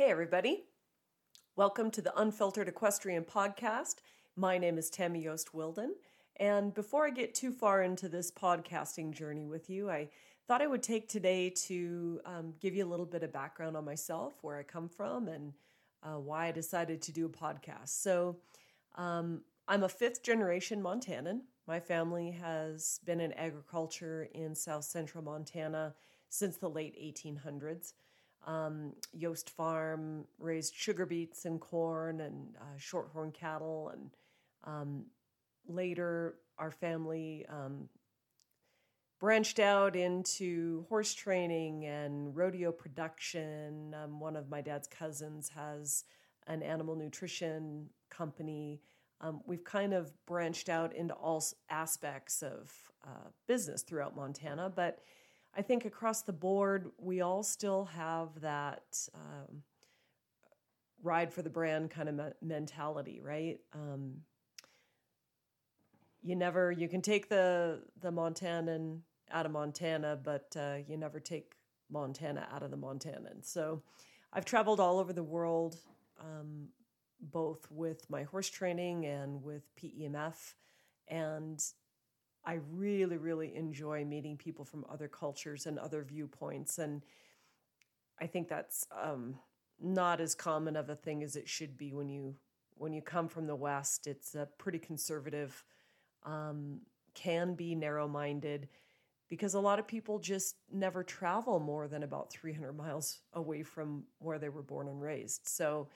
Hey, everybody. Welcome to the Unfiltered Equestrian Podcast. My name is Tammy Yost Wilden. And before I get too far into this podcasting journey with you, I thought I would take today to um, give you a little bit of background on myself, where I come from, and uh, why I decided to do a podcast. So, um, I'm a fifth generation Montanan. My family has been in agriculture in south central Montana since the late 1800s. Um, Yost Farm raised sugar beets and corn and uh, shorthorn cattle. And um, later, our family um, branched out into horse training and rodeo production. Um, one of my dad's cousins has an animal nutrition company. Um, we've kind of branched out into all aspects of uh, business throughout Montana, but I think across the board, we all still have that um, ride for the brand kind of me- mentality, right? Um, you never you can take the the Montanan out of Montana, but uh, you never take Montana out of the Montanan. So I've traveled all over the world, um, both with my horse training and with PEMF, and I really, really enjoy meeting people from other cultures and other viewpoints. And I think that's um, not as common of a thing as it should be when you when you come from the West. It's a pretty conservative, um, can be narrow minded, because a lot of people just never travel more than about 300 miles away from where they were born and raised. So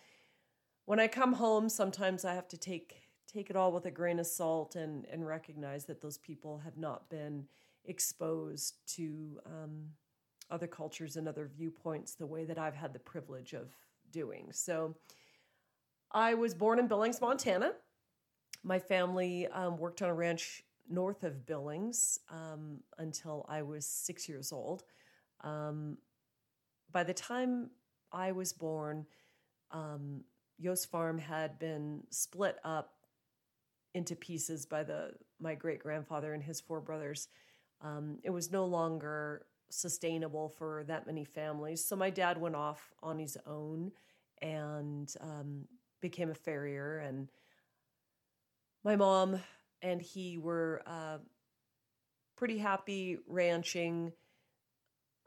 when I come home, sometimes I have to take take it all with a grain of salt and and recognize that those people have not been exposed to um, other cultures and other viewpoints the way that I've had the privilege of doing. So, I was born in Billings, Montana. My family um, worked on a ranch north of Billings um, until I was six years old. Um, by the time I was born, um, Yost Farm had been split up into pieces by the my great grandfather and his four brothers. Um, it was no longer sustainable for that many families. So my dad went off on his own and um, became a farrier. And my mom and he were uh, pretty happy ranching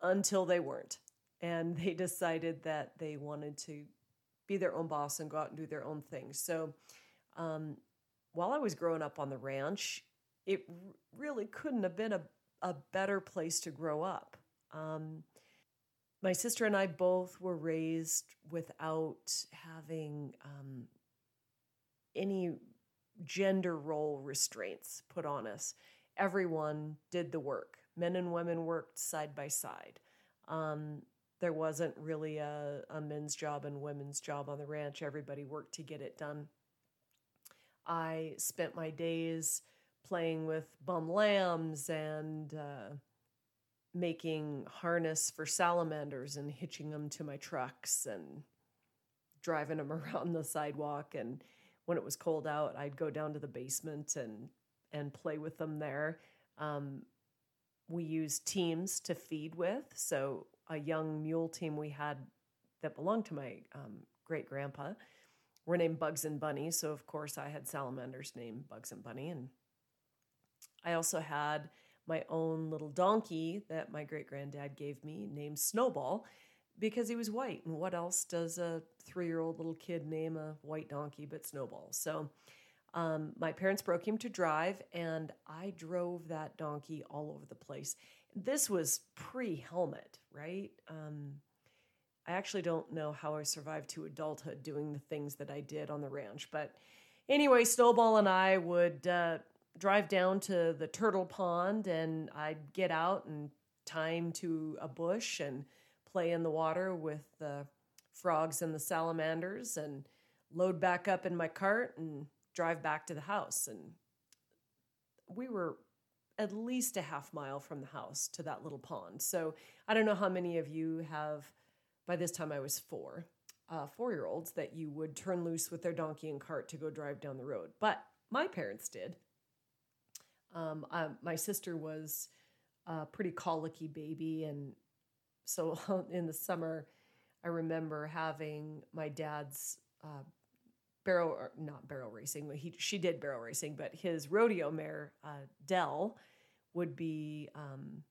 until they weren't. And they decided that they wanted to be their own boss and go out and do their own thing. So um, while I was growing up on the ranch, it really couldn't have been a, a better place to grow up. Um, my sister and I both were raised without having um, any gender role restraints put on us. Everyone did the work. Men and women worked side by side. Um, there wasn't really a, a men's job and women's job on the ranch. Everybody worked to get it done. I spent my days playing with bum lambs and uh, making harness for salamanders and hitching them to my trucks and driving them around the sidewalk. And when it was cold out, I'd go down to the basement and and play with them there. Um, we used teams to feed with. So a young mule team we had that belonged to my um, great grandpa were named Bugs and Bunny. So, of course, I had salamanders named Bugs and Bunny. And I also had my own little donkey that my great granddad gave me named Snowball because he was white. And what else does a three year old little kid name a white donkey but Snowball? So, um, my parents broke him to drive, and I drove that donkey all over the place. This was pre helmet, right? Um, I actually don't know how I survived to adulthood doing the things that I did on the ranch. But anyway, Snowball and I would uh, drive down to the turtle pond and I'd get out and time to a bush and play in the water with the frogs and the salamanders and load back up in my cart and drive back to the house. And we were at least a half mile from the house to that little pond. So I don't know how many of you have by this time I was four, uh, four year olds that you would turn loose with their donkey and cart to go drive down the road. But my parents did. Um, uh, my sister was a pretty colicky baby, and so in the summer, I remember having my dad's uh, barrel, not barrel racing. He she did barrel racing, but his rodeo mare uh, Dell would be um,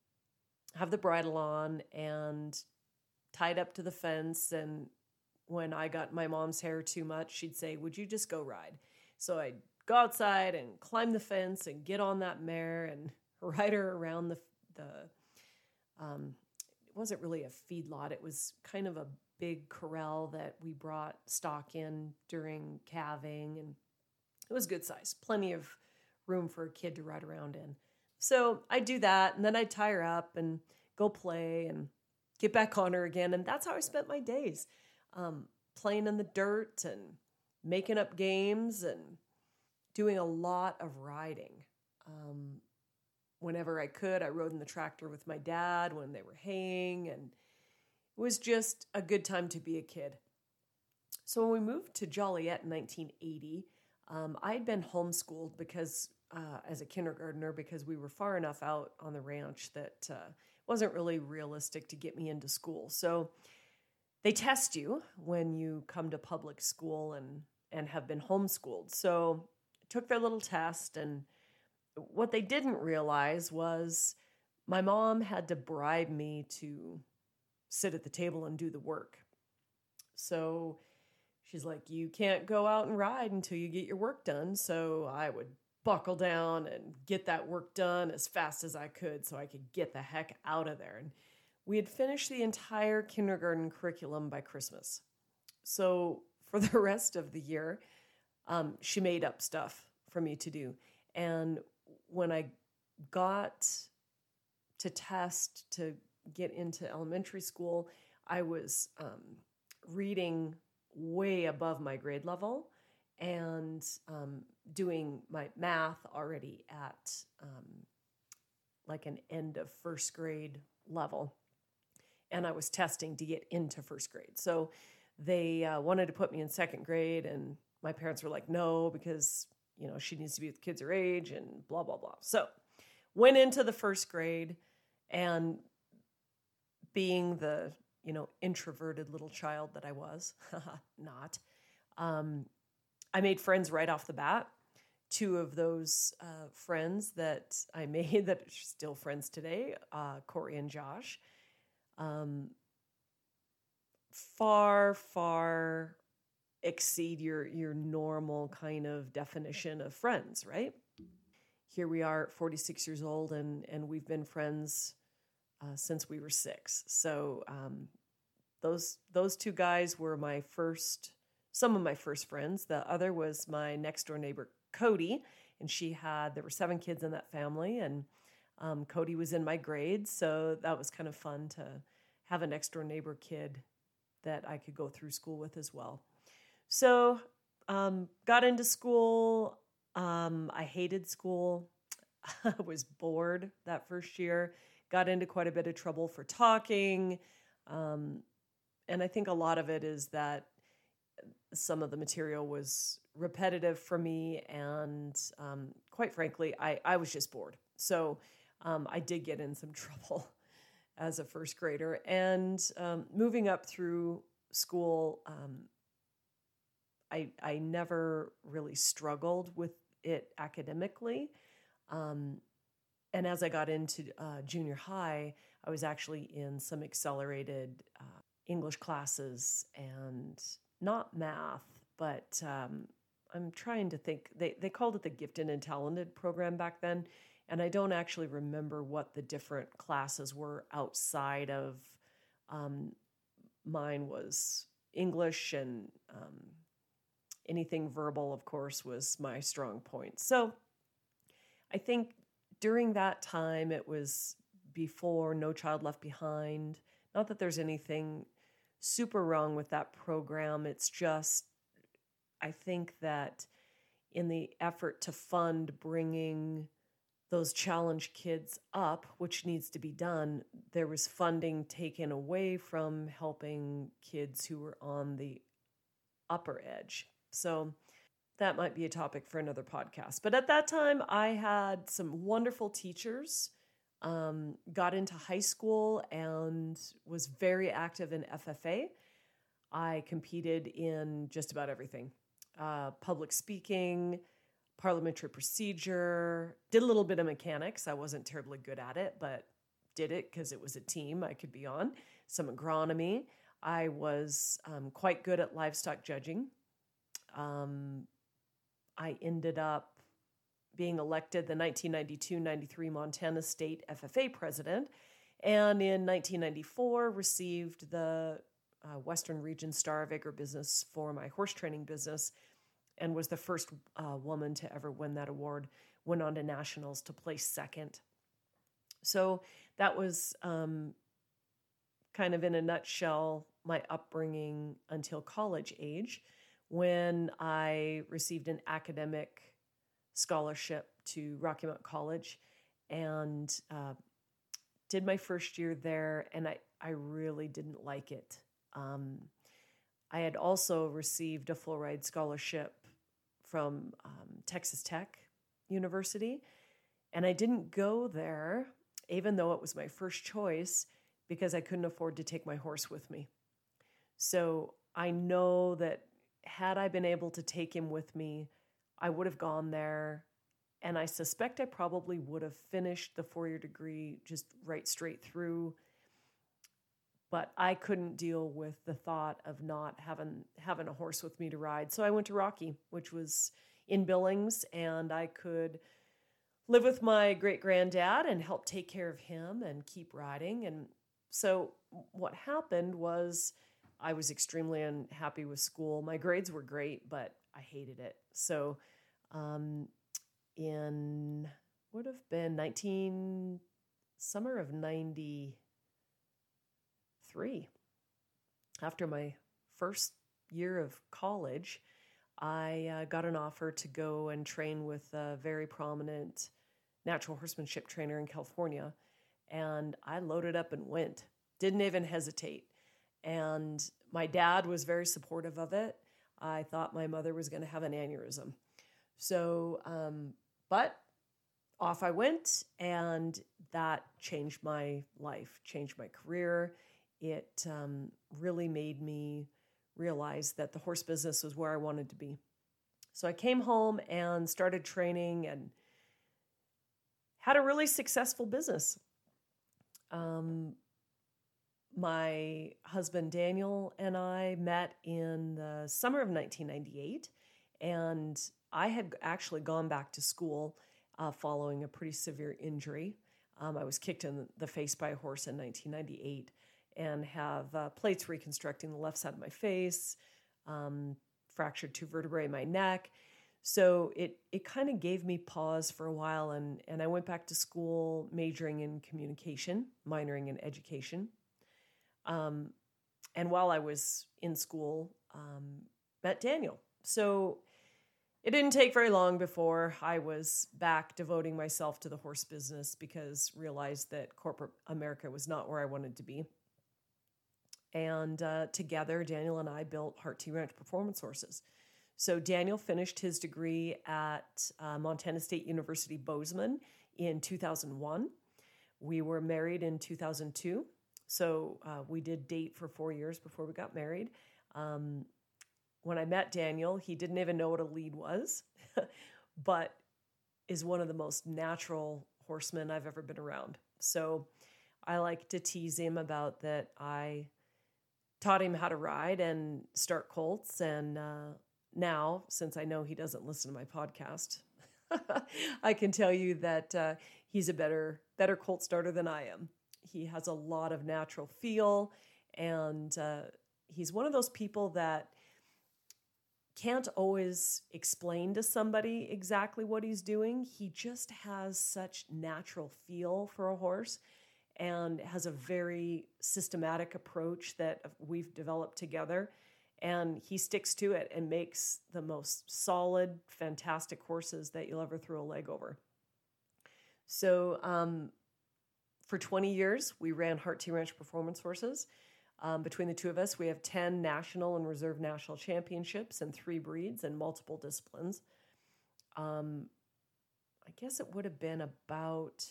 have the bridle on and tied up to the fence. And when I got my mom's hair too much, she'd say, "Would you just go ride?" So I'd go outside and climb the fence and get on that mare and ride her around the the. Um, it wasn't really a feedlot; it was kind of a big corral that we brought stock in during calving, and it was good size, plenty of room for a kid to ride around in. So I'd do that, and then I'd tie her up and go play and get back on her again, and that's how I spent my days, um, playing in the dirt and making up games and doing a lot of riding. Um, whenever I could, I rode in the tractor with my dad when they were haying, and it was just a good time to be a kid. So when we moved to Joliet in 1980, um, I'd been homeschooled because uh, as a kindergartner because we were far enough out on the ranch that uh, wasn't really realistic to get me into school. So they test you when you come to public school and and have been homeschooled. So took their little test and what they didn't realize was my mom had to bribe me to sit at the table and do the work. So she's like, You can't go out and ride until you get your work done. So I would buckle down and get that work done as fast as I could so I could get the heck out of there. And we had finished the entire kindergarten curriculum by Christmas. So for the rest of the year, um, she made up stuff for me to do. And when I got to test to get into elementary school, I was um, reading way above my grade level and um, doing my math already at um, like an end of first grade level. And I was testing to get into first grade. So they uh, wanted to put me in second grade, and my parents were like, no, because, you know, she needs to be with kids her age and blah, blah, blah. So went into the first grade and being the you know introverted little child that i was not um, i made friends right off the bat two of those uh, friends that i made that are still friends today uh, corey and josh um, far far exceed your your normal kind of definition of friends right here we are 46 years old and and we've been friends uh, since we were six. So um, those those two guys were my first, some of my first friends. The other was my next door neighbor Cody, and she had there were seven kids in that family, and um, Cody was in my grade, so that was kind of fun to have a next door neighbor kid that I could go through school with as well. So um, got into school. Um, I hated school. I was bored that first year got into quite a bit of trouble for talking. Um, and I think a lot of it is that some of the material was repetitive for me. And um, quite frankly, I, I was just bored. So um, I did get in some trouble as a first grader. And um, moving up through school, um, I, I never really struggled with it academically. Um, and as I got into uh, junior high, I was actually in some accelerated uh, English classes and not math, but um, I'm trying to think. They, they called it the Gifted and Talented program back then. And I don't actually remember what the different classes were outside of um, mine was English and um, anything verbal, of course, was my strong point. So I think during that time, it was before No Child Left Behind. Not that there's anything super wrong with that program. It's just, I think that in the effort to fund bringing those challenge kids up, which needs to be done, there was funding taken away from helping kids who were on the upper edge. So that might be a topic for another podcast. But at that time, I had some wonderful teachers. Um, got into high school and was very active in FFA. I competed in just about everything uh, public speaking, parliamentary procedure, did a little bit of mechanics. I wasn't terribly good at it, but did it because it was a team I could be on. Some agronomy. I was um, quite good at livestock judging. Um, I ended up being elected the 1992 93 Montana State FFA president, and in 1994 received the uh, Western Region Star of Agribusiness for my horse training business and was the first uh, woman to ever win that award. Went on to nationals to place second. So that was um, kind of in a nutshell my upbringing until college age when I received an academic scholarship to Rocky Mountain College and uh, did my first year there, and I, I really didn't like it. Um, I had also received a full ride scholarship from um, Texas Tech University, and I didn't go there, even though it was my first choice, because I couldn't afford to take my horse with me. So I know that had I been able to take him with me, I would have gone there. And I suspect I probably would have finished the four year degree just right straight through. But I couldn't deal with the thought of not having having a horse with me to ride. So I went to Rocky, which was in Billings, and I could live with my great granddad and help take care of him and keep riding. And so what happened was I was extremely unhappy with school. My grades were great, but I hated it. So, um, in would have been 19 summer of 93 after my first year of college i uh, got an offer to go and train with a very prominent natural horsemanship trainer in california and i loaded up and went didn't even hesitate and my dad was very supportive of it. I thought my mother was going to have an aneurysm. So, um, but off I went, and that changed my life, changed my career. It um, really made me realize that the horse business was where I wanted to be. So I came home and started training and had a really successful business. Um, my husband Daniel and I met in the summer of 1998, and I had actually gone back to school uh, following a pretty severe injury. Um, I was kicked in the face by a horse in 1998 and have uh, plates reconstructing the left side of my face, um, fractured two vertebrae in my neck. So it it kind of gave me pause for a while, and and I went back to school, majoring in communication, minoring in education. Um, and while I was in school, um, met Daniel. So it didn't take very long before I was back devoting myself to the horse business because realized that corporate America was not where I wanted to be. And uh, together, Daniel and I built Heart T Ranch Performance Horses. So Daniel finished his degree at uh, Montana State University Bozeman in 2001. We were married in 2002. So uh, we did date for four years before we got married. Um, when I met Daniel, he didn't even know what a lead was, but is one of the most natural horsemen I've ever been around. So I like to tease him about that. I taught him how to ride and start colts. And uh, now, since I know he doesn't listen to my podcast, I can tell you that uh, he's a better better colt starter than I am. He has a lot of natural feel, and uh, he's one of those people that can't always explain to somebody exactly what he's doing. He just has such natural feel for a horse and has a very systematic approach that we've developed together. And he sticks to it and makes the most solid, fantastic horses that you'll ever throw a leg over. So, um, for 20 years, we ran Heart T Ranch Performance Horses. Um, between the two of us, we have 10 national and reserve national championships in three breeds and multiple disciplines. Um, I guess it would have been about,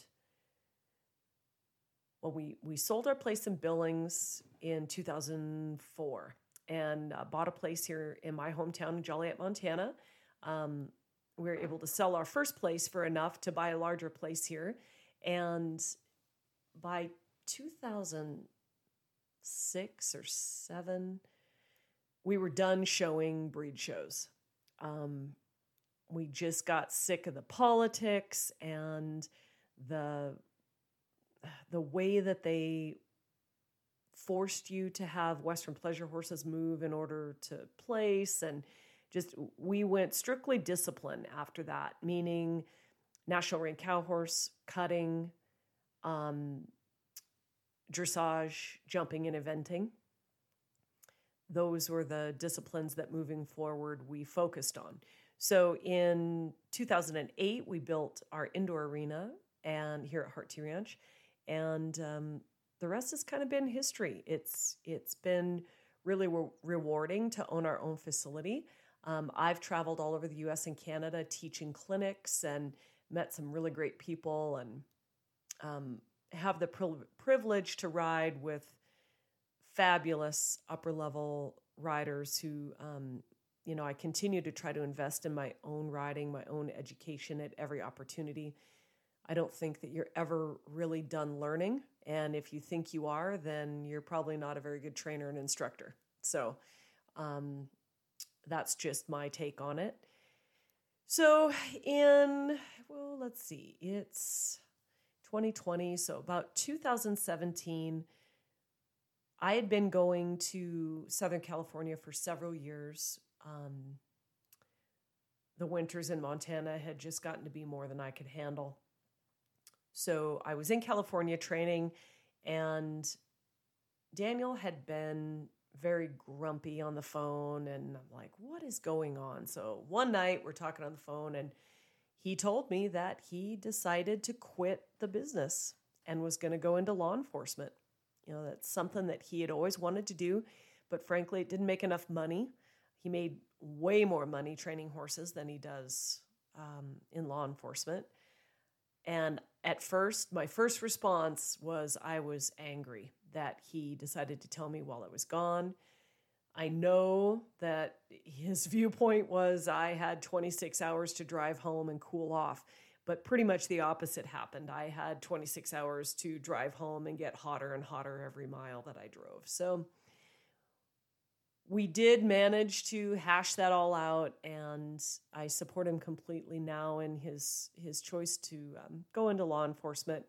well, we, we sold our place in Billings in 2004. and uh, bought a place here in my hometown Joliet, Montana. Um, we were able to sell our first place for enough to buy a larger place here. And by 2006 or seven, we were done showing breed shows. Um, we just got sick of the politics and the the way that they forced you to have Western pleasure horses move in order to place. And just we went strictly discipline after that, meaning national reined cow horse, cutting, um, dressage, jumping, and eventing. Those were the disciplines that moving forward we focused on. So in 2008, we built our indoor arena and here at Heart T Ranch, and um, the rest has kind of been history. It's it's been really re- rewarding to own our own facility. Um, I've traveled all over the U.S. and Canada teaching clinics and met some really great people and um, have the pri- privilege to ride with fabulous upper level riders who um, you know I continue to try to invest in my own riding, my own education at every opportunity. I don't think that you're ever really done learning. And if you think you are, then you're probably not a very good trainer and instructor. So um, that's just my take on it. So in, well, let's see, it's 2020. So about 2017, I had been going to Southern California for several years. Um, the winters in Montana had just gotten to be more than I could handle. So I was in California training, and Daniel had been very grumpy on the phone. And I'm like, what is going on? So one night we're talking on the phone, and he told me that he decided to quit the business and was going to go into law enforcement. You know, that's something that he had always wanted to do, but frankly, it didn't make enough money. He made way more money training horses than he does um, in law enforcement. And at first, my first response was I was angry that he decided to tell me while I was gone. I know that his viewpoint was I had 26 hours to drive home and cool off, but pretty much the opposite happened. I had 26 hours to drive home and get hotter and hotter every mile that I drove. So, we did manage to hash that all out, and I support him completely now in his his choice to um, go into law enforcement.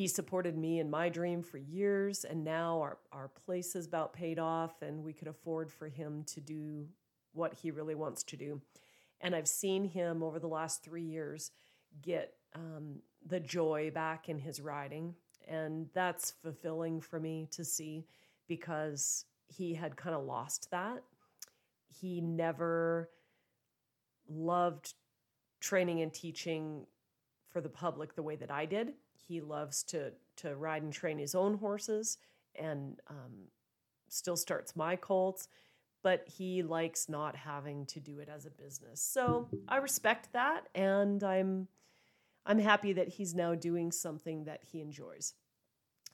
He supported me in my dream for years, and now our our place is about paid off, and we could afford for him to do what he really wants to do. And I've seen him over the last three years get um, the joy back in his riding, and that's fulfilling for me to see because he had kind of lost that. He never loved training and teaching for the public the way that I did. He loves to to ride and train his own horses, and um, still starts my colts. But he likes not having to do it as a business. So I respect that, and I'm I'm happy that he's now doing something that he enjoys.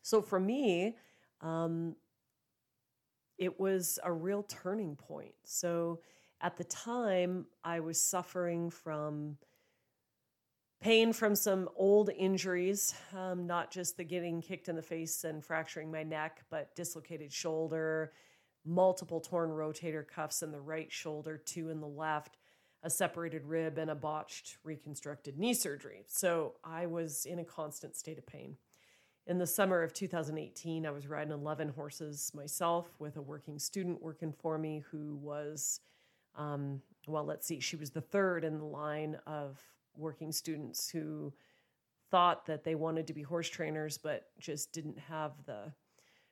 So for me, um, it was a real turning point. So at the time, I was suffering from pain from some old injuries, um, not just the getting kicked in the face and fracturing my neck, but dislocated shoulder, multiple torn rotator cuffs in the right shoulder, two in the left, a separated rib, and a botched reconstructed knee surgery. So I was in a constant state of pain. In the summer of 2018, I was riding 11 horses myself with a working student working for me who was, um, well, let's see, she was the third in the line of working students who thought that they wanted to be horse trainers but just didn't have the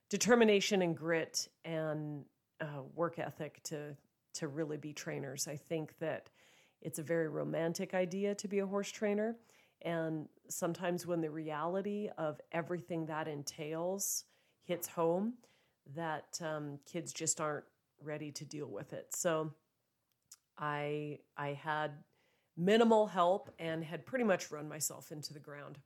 determination and grit and uh, work ethic to to really be trainers. I think that it's a very romantic idea to be a horse trainer and sometimes when the reality of everything that entails hits home, that um, kids just aren't ready to deal with it. So I I had minimal help and had pretty much run myself into the ground.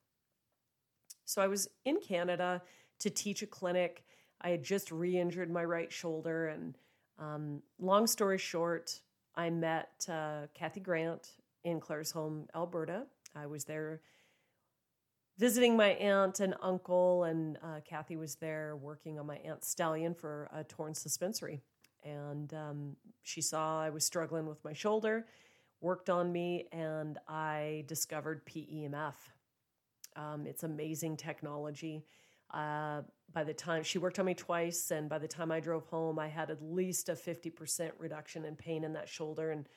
So I was in Canada to teach a clinic. I had just re-injured my right shoulder and Um, long story short, I met uh, Kathy Grant in Claire's Claresholm, Alberta. I was there visiting my aunt and uncle, and uh, Kathy was there working on my aunt's stallion for a torn suspensory. And um, she saw I was struggling with my shoulder, worked on me, and I discovered PEMF. Um, it's amazing technology. Uh, by the time she worked on me twice, and by the time I drove home, I had at least a 50% reduction in pain in that shoulder and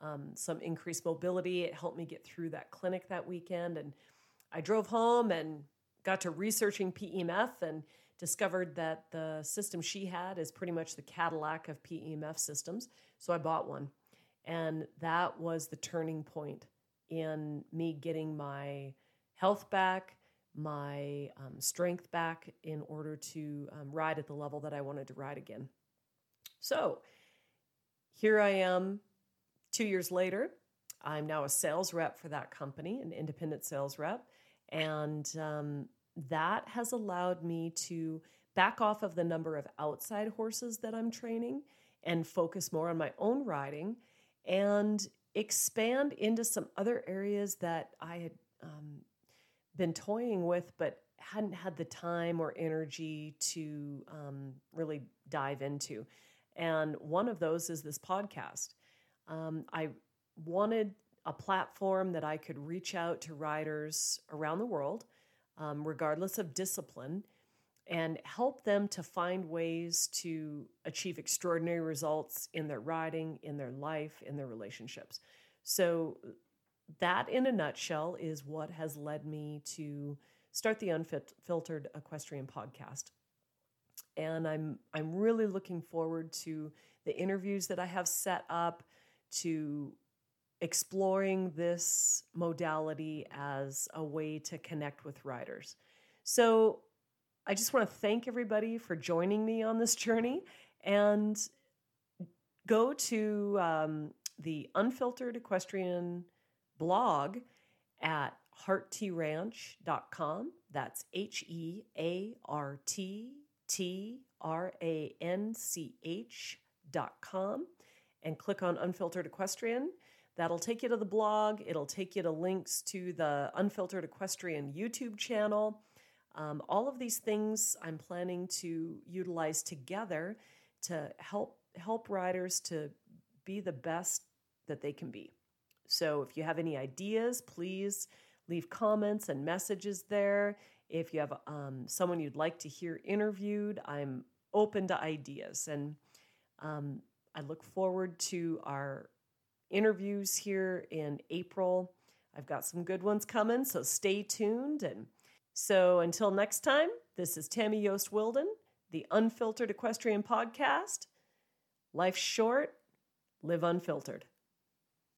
um, some increased mobility. It helped me get through that clinic that weekend. And I drove home and got to researching PEMF and discovered that the system she had is pretty much the Cadillac of PEMF systems. So I bought one. And that was the turning point in me getting my health back, my um, strength back in order to um, ride at the level that I wanted to ride again. So here I am two years later. I'm now a sales rep for that company, an independent sales rep. And um, that has allowed me to back off of the number of outside horses that I'm training and focus more on my own riding and expand into some other areas that I had um, been toying with, but hadn't had the time or energy to um, really dive into. And one of those is this podcast. Um, I wanted a platform that I could reach out to riders around the world, um, regardless of discipline, and help them to find ways to achieve extraordinary results in their riding, in their life, in their relationships. So, that in a nutshell is what has led me to start the Unfiltered Equestrian podcast. And I'm I'm really looking forward to the interviews that I have set up to exploring this modality as a way to connect with riders. So I just want to thank everybody for joining me on this journey and go to um, the Unfiltered Equestrian blog at hearttranch.com. That's H E A R T T R A N C H.com and click on Unfiltered Equestrian. That'll take you to the blog. It'll take you to links to the Unfiltered Equestrian YouTube channel. Um, all of these things I'm planning to utilize together to help help riders to be the best that they can be. So if you have any ideas, please leave comments and messages there. If you have um, someone you'd like to hear interviewed, I'm open to ideas. And um, I look forward to our interviews here in April. I've got some good ones coming, so stay tuned. And so until next time, this is Tammy Yost Wilden, the Unfiltered Equestrian Podcast. Life's short, live unfiltered.